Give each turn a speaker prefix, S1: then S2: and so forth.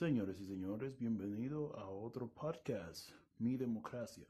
S1: Señores y señores, bienvenido a otro podcast, Mi Democracia.